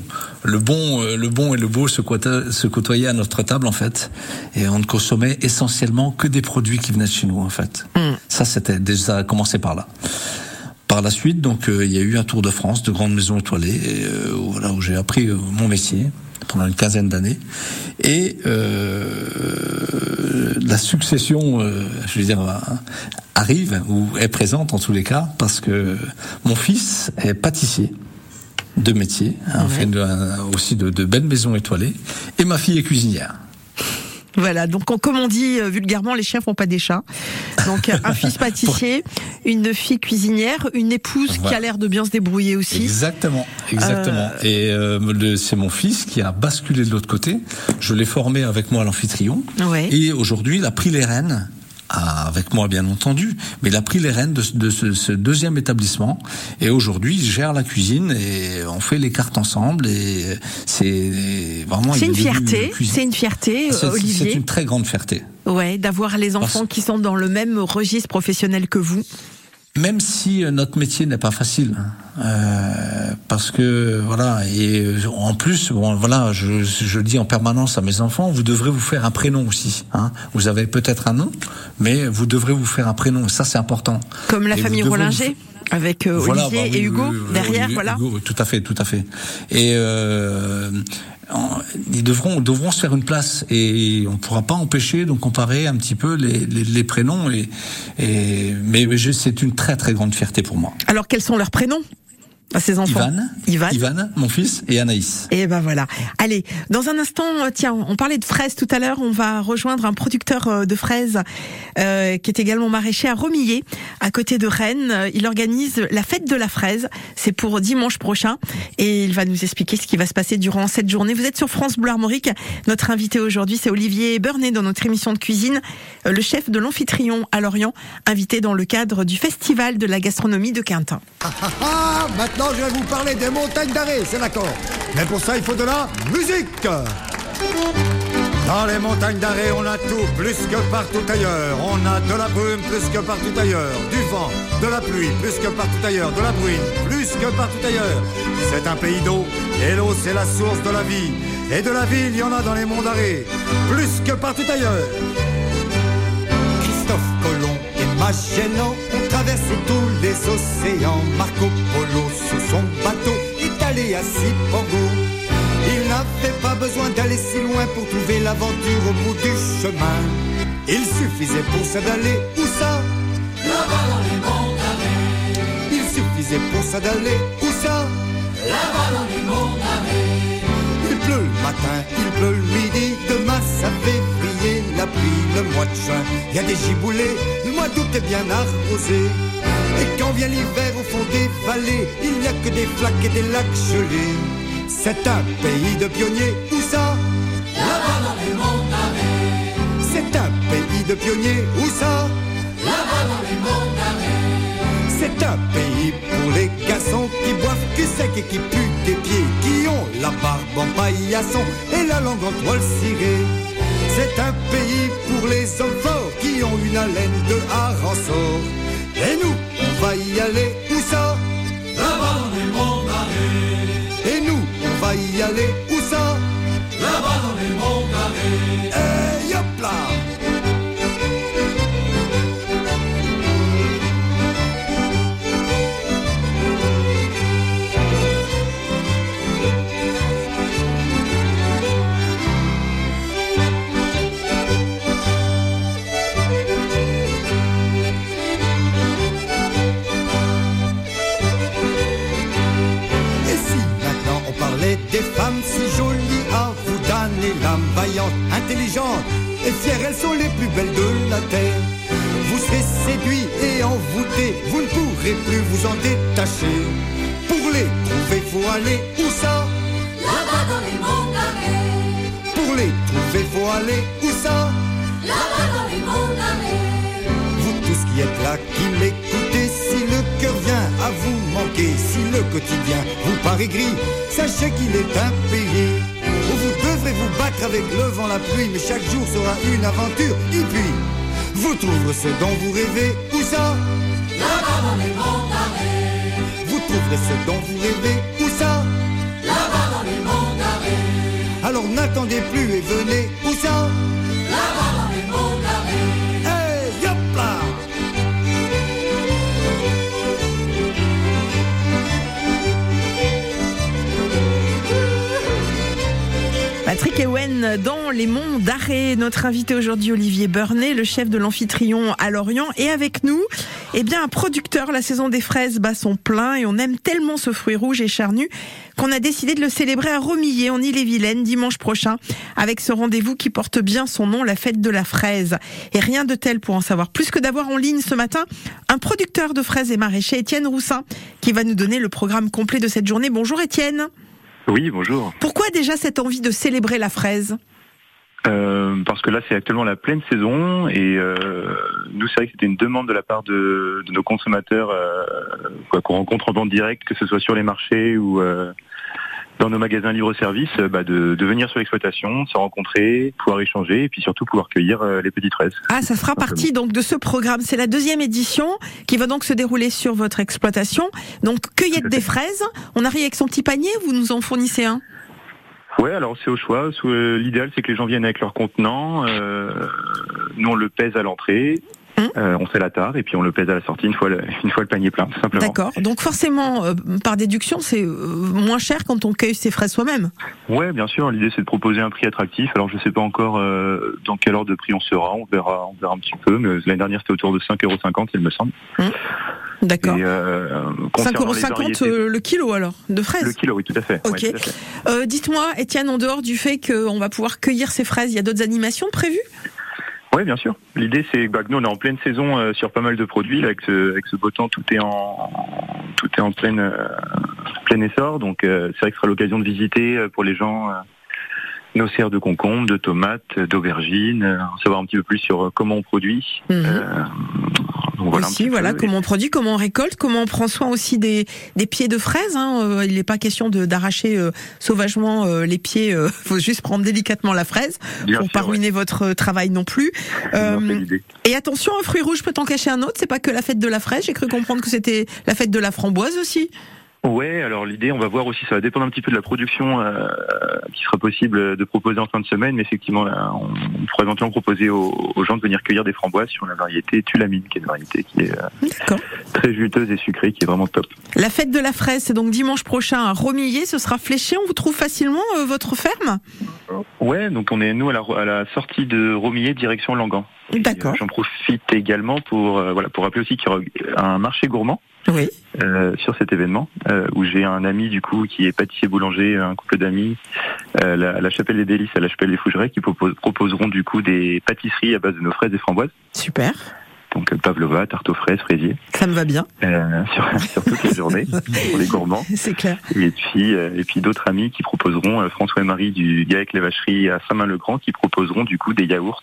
le bon, euh, le bon et le beau se, côtoyaient à notre table en fait, et on ne consommait essentiellement que des produits qui venaient de chez nous en fait. Ça, c'était déjà commencé par là. Par la suite, donc, euh, il y a eu un tour de France de grandes maisons étoilées, et, euh, où, voilà, où j'ai appris euh, mon métier pendant une quinzaine d'années. Et euh, la succession, euh, je veux dire, arrive ou est présente en tous les cas, parce que mon fils est pâtissier de métier, hein, fait de- aussi de, de belles maisons étoilées, et ma fille est cuisinière. Voilà, donc on- comme on dit euh, vulgairement, les chiens font pas des chats. Donc euh, un fils pâtissier, une fille cuisinière, une épouse qui a l'air de bien se débrouiller aussi. Exactement, exactement. Et euh, c'est mon fils qui a basculé de l'autre côté. Je l'ai formé avec moi à l'amphitryon. Ouais. Et aujourd'hui, il a pris les rênes avec moi bien entendu, mais il a pris les rênes de, de ce, ce deuxième établissement et aujourd'hui il gère la cuisine et on fait les cartes ensemble et c'est vraiment. C'est une fierté, c'est une fierté, C'est- Olivier. C'est une très grande fierté. Ouais, d'avoir les enfants qui sont dans le même registre professionnel que vous. Même si euh, notre métier n'est pas facile, hein, euh, parce que voilà, et euh, en plus, bon, voilà, je, je dis en permanence à mes enfants, vous devrez vous faire un prénom aussi. Hein. Vous avez peut-être un nom, mais vous devrez vous faire un prénom. Ça, c'est important. Comme la Et famille Rollinger, avec euh, Voilà, Olivier bah oui, et Hugo oui, oui, derrière, oui, voilà. Hugo, tout à fait, tout à fait. Et euh, ils devront se faire une place et on pourra pas empêcher de comparer un petit peu les, prénoms et, mais, c'est une très très grande fierté pour moi. Alors quels sont leurs prénoms? À ces enfants Ivan, Ivan. mon fils, et Anaïs. Et ben voilà. Allez, dans un instant, euh, tiens, on parlait de fraises tout à l'heure. On va rejoindre un producteur euh, de fraises euh, qui est également maraîcher à Romillet, à côté de Rennes. Euh, Il organise la fête de la fraise. C'est pour dimanche prochain, et il va nous expliquer ce qui va se passer durant cette journée. Vous êtes sur France Bleu Armorique. Notre invité aujourd'hui, c'est Olivier Burnet dans notre émission de cuisine, le chef de l'amphitryon à Lorient, invité dans le cadre du festival de la gastronomie de Quintin. Ah, ah, maintenant je vais vous parler des montagnes d'arrêt, c'est d'accord. Mais pour ça, il faut de la musique. Dans les montagnes d'arrêt, on a tout, plus que partout ailleurs. On a de la brume, plus que partout ailleurs. Du vent, de la pluie, plus que partout ailleurs. De la bruine, plus que partout ailleurs. C'est un pays d'eau, et l'eau, c'est la source de la vie. Et de la vie, il y en a dans les monts d'arrêt, plus que partout ailleurs. Christophe Colomb et Magellan traversé tous les océans. Marco Polo sous son bateau est allé à Cipango. Il n'avait pas besoin d'aller si loin pour trouver l'aventure au bout du chemin. Il suffisait pour ça d'aller où ça? Là-bas dans les d'arrêt. Il suffisait pour ça d'aller où ça? Là-bas dans les. Il le matin, il pleut le midi, de mars à février, la pluie le mois de juin. Y a des giboulées, le mois d'août est bien arrosé. Et quand vient l'hiver au fond des vallées, il n'y a que des flaques et des lacs gelés. C'est un pays de pionniers, où ça? Là-bas dans les d'arrêt. C'est un pays de pionniers, où ça? Là-bas dans les d'arrêt. C'est un pays pour les garçons qui boivent du sec et qui puent des pieds, qui ont la barbe en paillasson et la langue en toile cirée. C'est un pays pour les hommes forts qui ont une haleine de harançon. Et nous, on va y aller, où ça? Là-bas dans les monts. Et nous, on va y aller, où ça? Là-bas dans les monts. Et hop là vous donner l'âme vaillante, intelligente et fière, elles sont les plus belles de la terre. Vous serez séduit et envoûté, vous ne pourrez plus vous en détacher. Pour les trouver, faut aller où ça? Là-bas dans les d'arrêt. Pour les trouver, faut aller où ça? Là-bas dans les d'arrêt. Vous tous qui êtes là, qui m'écoutez, si le cœur vient à vous manquer, si le quotidien vous paraît gris, sachez qu'il est un où vous battre avec le vent, la pluie, mais chaque jour sera une aventure. Et puis, vous trouverez ce dont vous rêvez, où ça? Là-bas dans les monts. Vous trouverez ce dont vous rêvez, où ça? Là-bas dans les monts d'arrêt. Alors n'attendez plus et venez, où ça? Patrick Ewen dans les monts d'Arrêt. Notre invité aujourd'hui, Olivier Burnet, le chef de l'amphitryon à Lorient. Et avec nous, eh bien, un producteur. La saison des fraises bat son plein et on aime tellement ce fruit rouge et charnu qu'on a décidé de le célébrer à Romillet, en Ille-et-Vilaine, dimanche prochain, avec ce rendez-vous qui porte bien son nom, la fête de la fraise. Et rien de tel pour en savoir plus que d'avoir en ligne ce matin un producteur de fraises et maraîcher, Étienne Roussin, qui va nous donner le programme complet de cette journée. Bonjour Étienne. Oui, bonjour. Pourquoi déjà cette envie de célébrer la fraise? Euh, parce que là, c'est actuellement la pleine saison et euh, nous, c'est vrai que c'était une demande de la part de, de nos consommateurs euh, qu'on rencontre en vente directe, que ce soit sur les marchés ou euh, dans nos magasins libre-service, euh, bah, de, de venir sur l'exploitation, se rencontrer, pouvoir échanger et puis surtout pouvoir cueillir euh, les petites fraises. Ah, ça fera partie donc de ce programme. C'est la deuxième édition qui va donc se dérouler sur votre exploitation. Donc cueillette des fraises. On arrive avec son petit panier. Vous nous en fournissez un? Ouais, alors c'est au choix. Euh, L'idéal, c'est que les gens viennent avec leur contenant. Euh, nous, on le pèse à l'entrée. Euh, on fait la tare et puis on le pèse à la sortie une fois le, une fois le panier plein, tout simplement. D'accord. Donc forcément, euh, par déduction, c'est euh, moins cher quand on cueille ses fraises soi-même. Ouais, bien sûr. L'idée, c'est de proposer un prix attractif. Alors, je sais pas encore euh, dans quel ordre de prix on sera. On verra, on verra un petit peu. Mais l'année dernière, c'était autour de 5,50 il me semble. D'accord. Concernant les 5,50 variétés- euros le kilo alors de fraises. Le kilo, oui, tout à fait. Ok. Ouais, tout à fait. Dites-moi, Étienne, en dehors du fait qu'on va pouvoir cueillir ces fraises, il y a d'autres animations prévues? Oui, bien sûr. L'idée, c'est que nous, on est en pleine saison euh, sur pas mal de produits. Là, avec, ce, avec ce beau temps, tout est en, tout est en pleine, euh, plein essor. Donc, euh, c'est vrai que ce sera l'occasion de visiter pour les gens nos serres de concombres, de tomates, d'aubergines, euh, savoir un petit peu plus sur euh, comment on produit. Euh, donc voilà, aussi, voilà, peu. comment on produit, comment on récolte, comment on prend soin aussi des, des pieds de fraises. Hein. Euh, il n'est pas question de d'arracher euh, sauvagement euh, les pieds. Il faut juste prendre délicatement la fraise Bien pour sûr, pas ruiner votre travail non plus. Euh, Non, et attention, un fruit rouge peut en cacher un autre. C'est pas que la fête de la fraise. J'ai cru comprendre que c'était la fête de la framboise aussi. Ouais, alors l'idée, on va voir aussi, ça va dépendre un petit peu de la production euh, qui sera possible de proposer en fin de semaine, mais effectivement, là, on, on pourrait éventuellement proposer aux, aux gens de venir cueillir des framboises sur la variété Tulamine, qui est une variété qui est euh, très juteuse et sucrée, qui est vraiment top. La fête de la fraise, c'est donc dimanche prochain à Romillet. Ce sera fléché. On vous trouve facilement euh, votre ferme? Ouais, donc on est nous à la, à la sortie de Romillet, direction Langan. D'accord. J'en profite également pour euh, voilà pour rappeler aussi qu'il y aura un marché gourmand. Oui. euh, sur cet événement euh, où j'ai un ami du coup qui est pâtissier boulanger, un couple d'amis euh, la, la chapelle des délices à la chapelle des Fougerets qui propos- proposeront du coup des pâtisseries à base de nos fraises et framboises. Super. Donc euh, pavlova, tarte aux fraises, fraisiers. Ça me va bien. Euh, sur, sur toute la journée pour les gourmands. C'est clair. Et puis, euh, et puis d'autres amis qui proposeront, euh, François et Marie du Gaec les Vacheries à Saint-Main-le-Grand, qui proposeront du coup des yaourts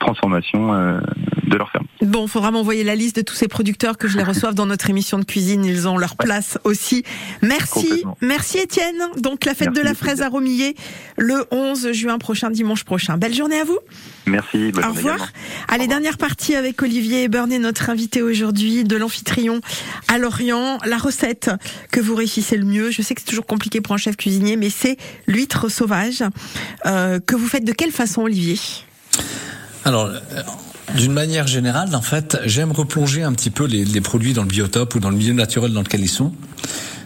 transformation de leur ferme. Bon, faudra m'envoyer la liste de tous ces producteurs que je les reçoive dans notre émission de cuisine. Ils ont leur place aussi. Merci, merci Étienne. Donc la fête Merci de la fraise à Romillet le 11 juin prochain, dimanche prochain. Belle journée à vous. Merci. bonne Au revoir. également. Allez, dernière partie avec Olivier Bernet, notre invité aujourd'hui de l'amphitryon à Lorient. La recette que vous réussissez le mieux, je sais que c'est toujours compliqué pour un chef cuisinier, mais c'est l'huître sauvage euh, que vous faites de quelle façon, Olivier? Alors, d'une manière générale, en fait, j'aime replonger un petit peu les, les produits dans le biotope ou dans le milieu naturel dans lequel ils sont.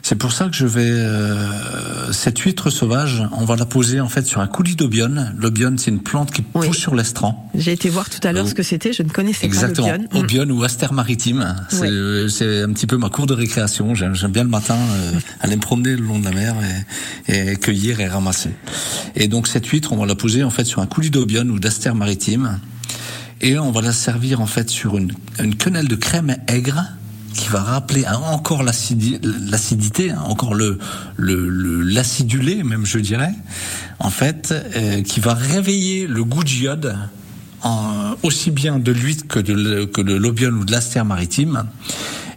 C'est pour ça que je vais euh, cette huître sauvage, on va la poser en fait sur un coulis d'obione. L'obione, c'est une plante qui pousse sur l'estran. J'ai été voir tout à l'heure ce que c'était, je ne connaissais Exactement. pas le bion. Obione ou astère maritime. C'est euh, c'est un petit peu ma cour de récréation. J'aime bien le matin euh, aller me promener le long de la mer et, et cueillir et ramasser. Et donc cette huître, on va la poser en fait sur un coulis d'obione ou d'astère maritime. Et on va la servir en fait sur une, une quenelle de crème aigre qui va rappeler hein, encore l'acidi- l'acidité, hein, encore le le- le- l'acidulé même je dirais, en fait, euh, qui va réveiller le goût d'iode aussi bien de l'huître que de le- que de l'obione ou de l'astère maritime.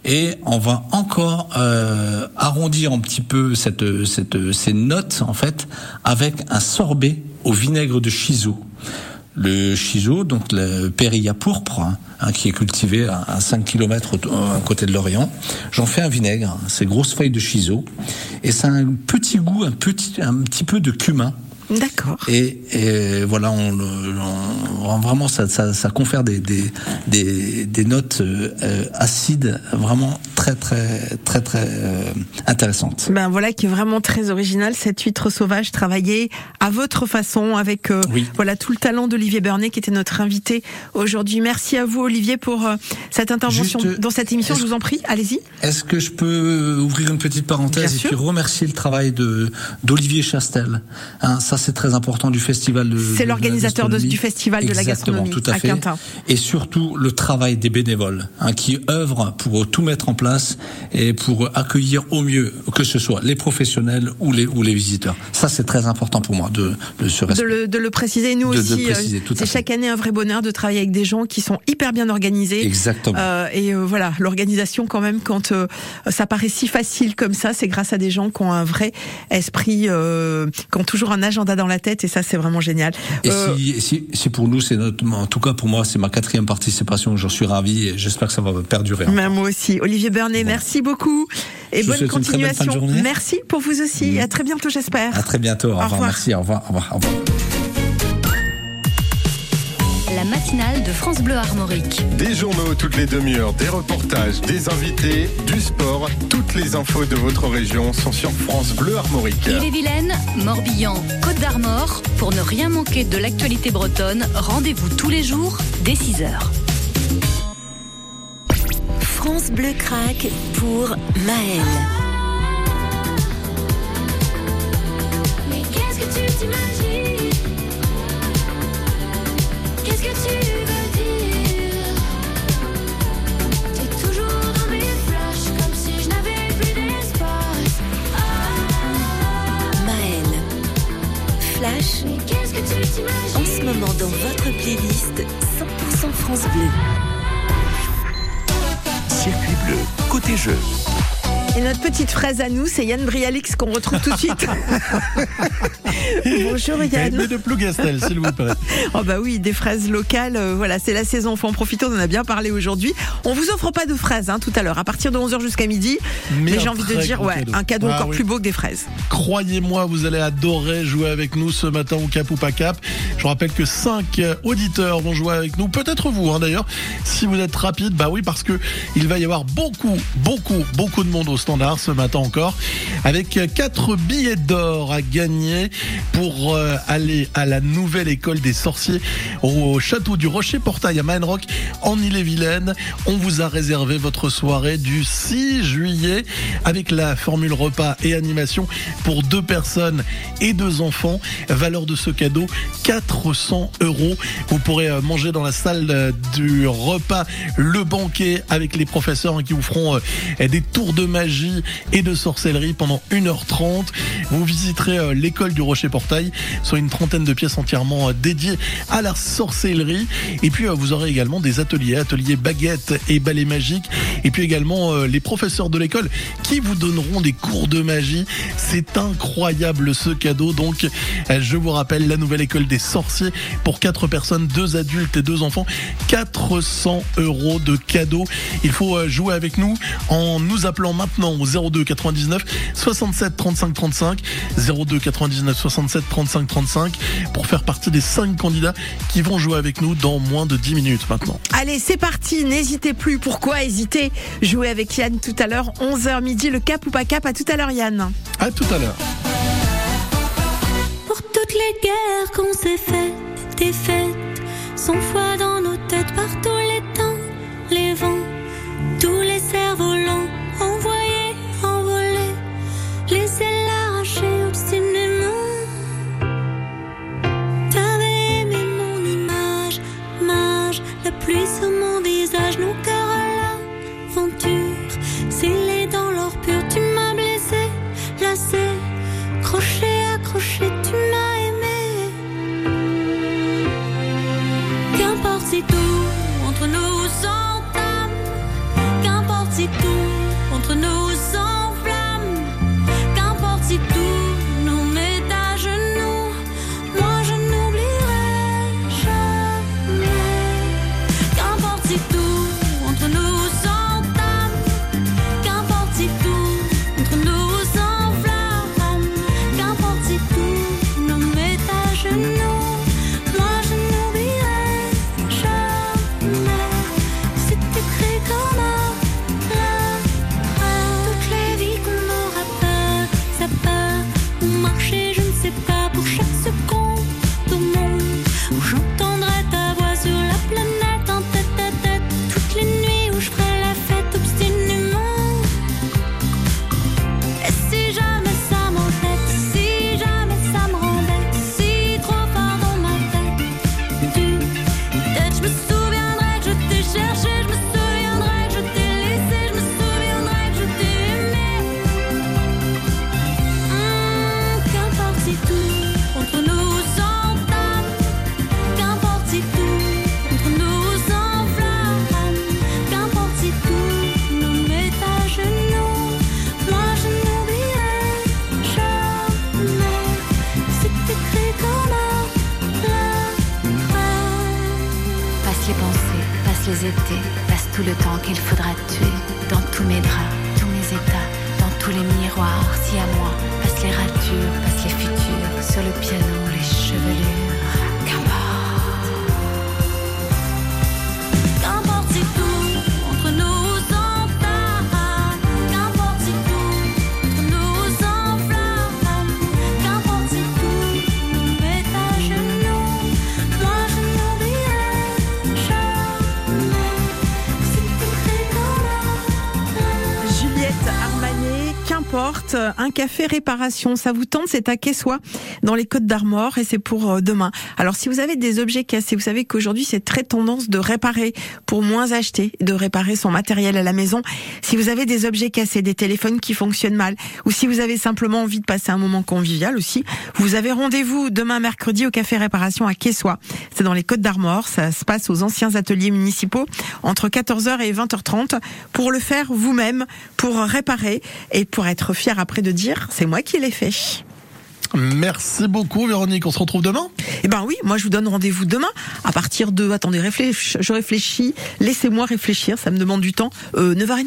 Et on va encore euh, arrondir un petit peu cette, cette, ces notes en fait avec un sorbet au vinaigre de chiso. Le chiso, donc le périlla pourpre, hein, hein, qui est cultivé à, à 5 km à côté de l'Orient. J'en fais un vinaigre, ces grosses feuilles de chiso, et ça a un petit goût, un petit, un petit peu de cumin. D'accord. Et, et voilà, on, on- vraiment, ça, ça, ça confère des, des, des, des notes euh, acides vraiment très, très, très, très euh, intéressantes. Ben voilà qui est vraiment très original cette huître sauvage travaillée à votre façon avec euh, voilà tout le talent d'Olivier Bernet qui était notre invité aujourd'hui. Merci à vous Olivier pour euh, cette intervention Juste, dans cette émission. Je vous en prie, allez-y. Est-ce que je peux ouvrir une petite parenthèse Bien et sûr. puis remercier le travail de d'Olivier Chastel hein, Ça, c'est très important du festival de. C'est l'organisateur du festival de la gastronomie tout à, à fait. Quintin. Et surtout le travail des bénévoles hein, qui œuvrent pour tout mettre en place et pour accueillir au mieux, que ce soit les professionnels ou les ou les visiteurs. Ça, c'est très important pour moi de, de ce De le, de le préciser, nous De- aussi, euh, c'est chaque année un vrai bonheur de travailler avec des gens qui sont hyper bien organisés. Exactement. Euh, et euh, voilà, l'organisation quand même, quand euh, ça paraît si facile comme ça, c'est grâce à des gens qui ont un vrai esprit, qui ont toujours un agenda dans la tête, et ça c'est vraiment génial. Et Euh, si, si, si pour nous, c'est notre, en tout cas pour moi, c'est ma quatrième participation. J'en suis ravi et j'espère que ça va perdurer. mais moi aussi. Olivier Bernet, merci beaucoup. Et Je bonne continuation. Merci pour vous aussi. Et à très bientôt, j'espère. À très bientôt. Au, Au revoir. revoir. Merci. Au revoir. Au revoir. Au revoir. La matinale de France Bleu Armorique. Des journaux toutes les demi-heures, des reportages, des invités, du sport. Toutes les infos de votre région sont sur France Bleu Armorique. Ille-et-Vilaine, Morbihan, Côte d'Armor. Pour ne rien manquer de l'actualité bretonne, rendez-vous tous les jours dès 6h. France Bleu craque pour Maël. En ce moment dans votre playlist 100% France Bleu. Circuit bleu, côté jeu. Et notre petite fraise à nous, c'est Yann Brialix qu'on retrouve tout de suite. Bonjour Yann. Mais de Plougastel, s'il vous plaît. Oh bah oui, des fraises locales, euh, voilà, c'est la saison, faut en profiter, on en a bien parlé aujourd'hui. On vous offre pas de fraises hein, tout à l'heure, à partir de 11h jusqu'à midi. Mais j'ai envie de dire, ouais, cadeau. un cadeau Ah encore oui. plus beau que des fraises. Croyez-moi, vous allez adorer jouer avec nous ce matin au Cap ou pas Cap. Je vous rappelle que 5 auditeurs vont jouer avec nous, peut-être vous hein, d'ailleurs, si vous êtes rapide, bah oui, parce que il va y avoir beaucoup, beaucoup, beaucoup de monde au standard ce matin encore, avec 4 billets d'or à gagner pour euh, aller à la nouvelle école des sorciers au château du Rocher Portail à Maenrock en Ille-et-Vilaine. On vous a réservé votre soirée du 6 juillet avec la formule repas et animation pour deux personnes et deux enfants. Valeur de ce cadeau 400 euros. Vous pourrez euh, manger dans la salle euh, du repas le banquet avec les professeurs hein, qui vous feront des tours de magie et de sorcellerie pendant 1h30. Vous visiterez l'école du Rocher Portail, soit une trentaine de pièces entièrement euh, dédiées à la sorcellerie. Et puis euh, vous aurez également des ateliers, ateliers baguettes et balais magiques. Et puis également euh, les professeurs de l'école qui vous donneront des cours de magie. C'est incroyable ce cadeau. Donc je vous rappelle la nouvelle école des sorciers pour quatre personnes, deux adultes et deux enfants. 400 euros de cadeaux. Il faut jouer avec nous en nous appelant maintenant au 02 99 67 35 35 02 99 67 35 35 pour faire partie des cinq candidats qui vont jouer avec nous dans moins de 10 minutes maintenant. Allez, c'est parti, n'hésitez plus. Pourquoi hésiter? Jouer avec Yann tout à l'heure, 11h midi, le cap ou pas cap? À tout à l'heure Yann. À tout à l'heure. Pour toutes les guerres qu'on s'est faites, des fêtes, sans foi dans nos têtes par tous les temps, les vents, tous les cerfs-volants, envoyés, pluie sur mon visage, nos cœurs à l'aventure, scellés dans l'or pur, tu m'as blessé, lassé, crochet, accroché, tu m'as aimé. Qu'importe si tout un café réparation, ça vous tente, c'est à Quessois, dans les Côtes d'Armor, et c'est pour euh, demain. Alors si vous avez des objets cassés, vous savez qu'aujourd'hui c'est très tendance de réparer pour moins acheter, de réparer son matériel à la maison. Si vous avez des objets cassés, des téléphones qui fonctionnent mal, ou si vous avez simplement envie de passer un moment convivial aussi, vous avez rendez-vous demain mercredi au café réparation à Quessois. C'est dans les Côtes d'Armor, ça se passe aux anciens ateliers municipaux entre 14h et 20h30 pour le faire vous-même, pour réparer et pour être fier après de dire c'est moi qui l'ai fait. Merci beaucoup Véronique, on se retrouve demain Eh ben oui, moi je vous donne rendez-vous demain à partir de attendez, réfléch- je réfléchis, laissez-moi réfléchir, ça me demande du temps. Euh, 9h30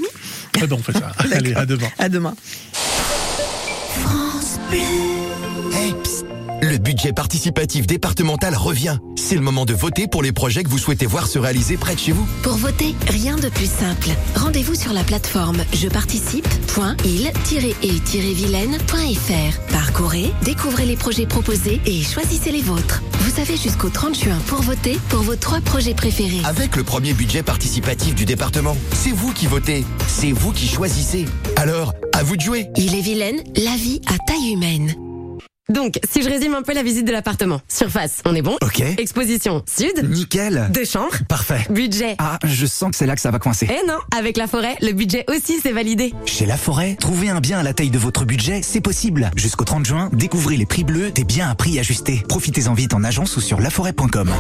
Eh ben on fait ça. Allez, à demain. À demain. France Bleu. Le budget participatif départemental revient. C'est le moment de voter pour les projets que vous souhaitez voir se réaliser près de chez vous. Pour voter, rien de plus simple. Rendez-vous sur la plateforme jeparticipe.il-et-vilaine.fr. Parcourez, découvrez les projets proposés et choisissez les vôtres. Vous avez jusqu'au 30 juin pour voter pour vos trois projets préférés. Avec le premier budget participatif du département, c'est vous qui votez, c'est vous qui choisissez. Alors, à vous de jouer. Il est vilaine, la vie à taille humaine. Donc, si je résume un peu la visite de l'appartement. Surface, on est bon Ok. Exposition, sud. Nickel. Deux chambres. Parfait. Budget. Ah, je sens que c'est là que ça va coincer. Eh non, avec la forêt, le budget aussi c'est validé. Chez La Forêt, trouver un bien à la taille de votre budget, c'est possible. Jusqu'au 30 juin, découvrez les prix bleus des biens à prix ajustés. Profitez-en vite en agence ou sur laforêt.com.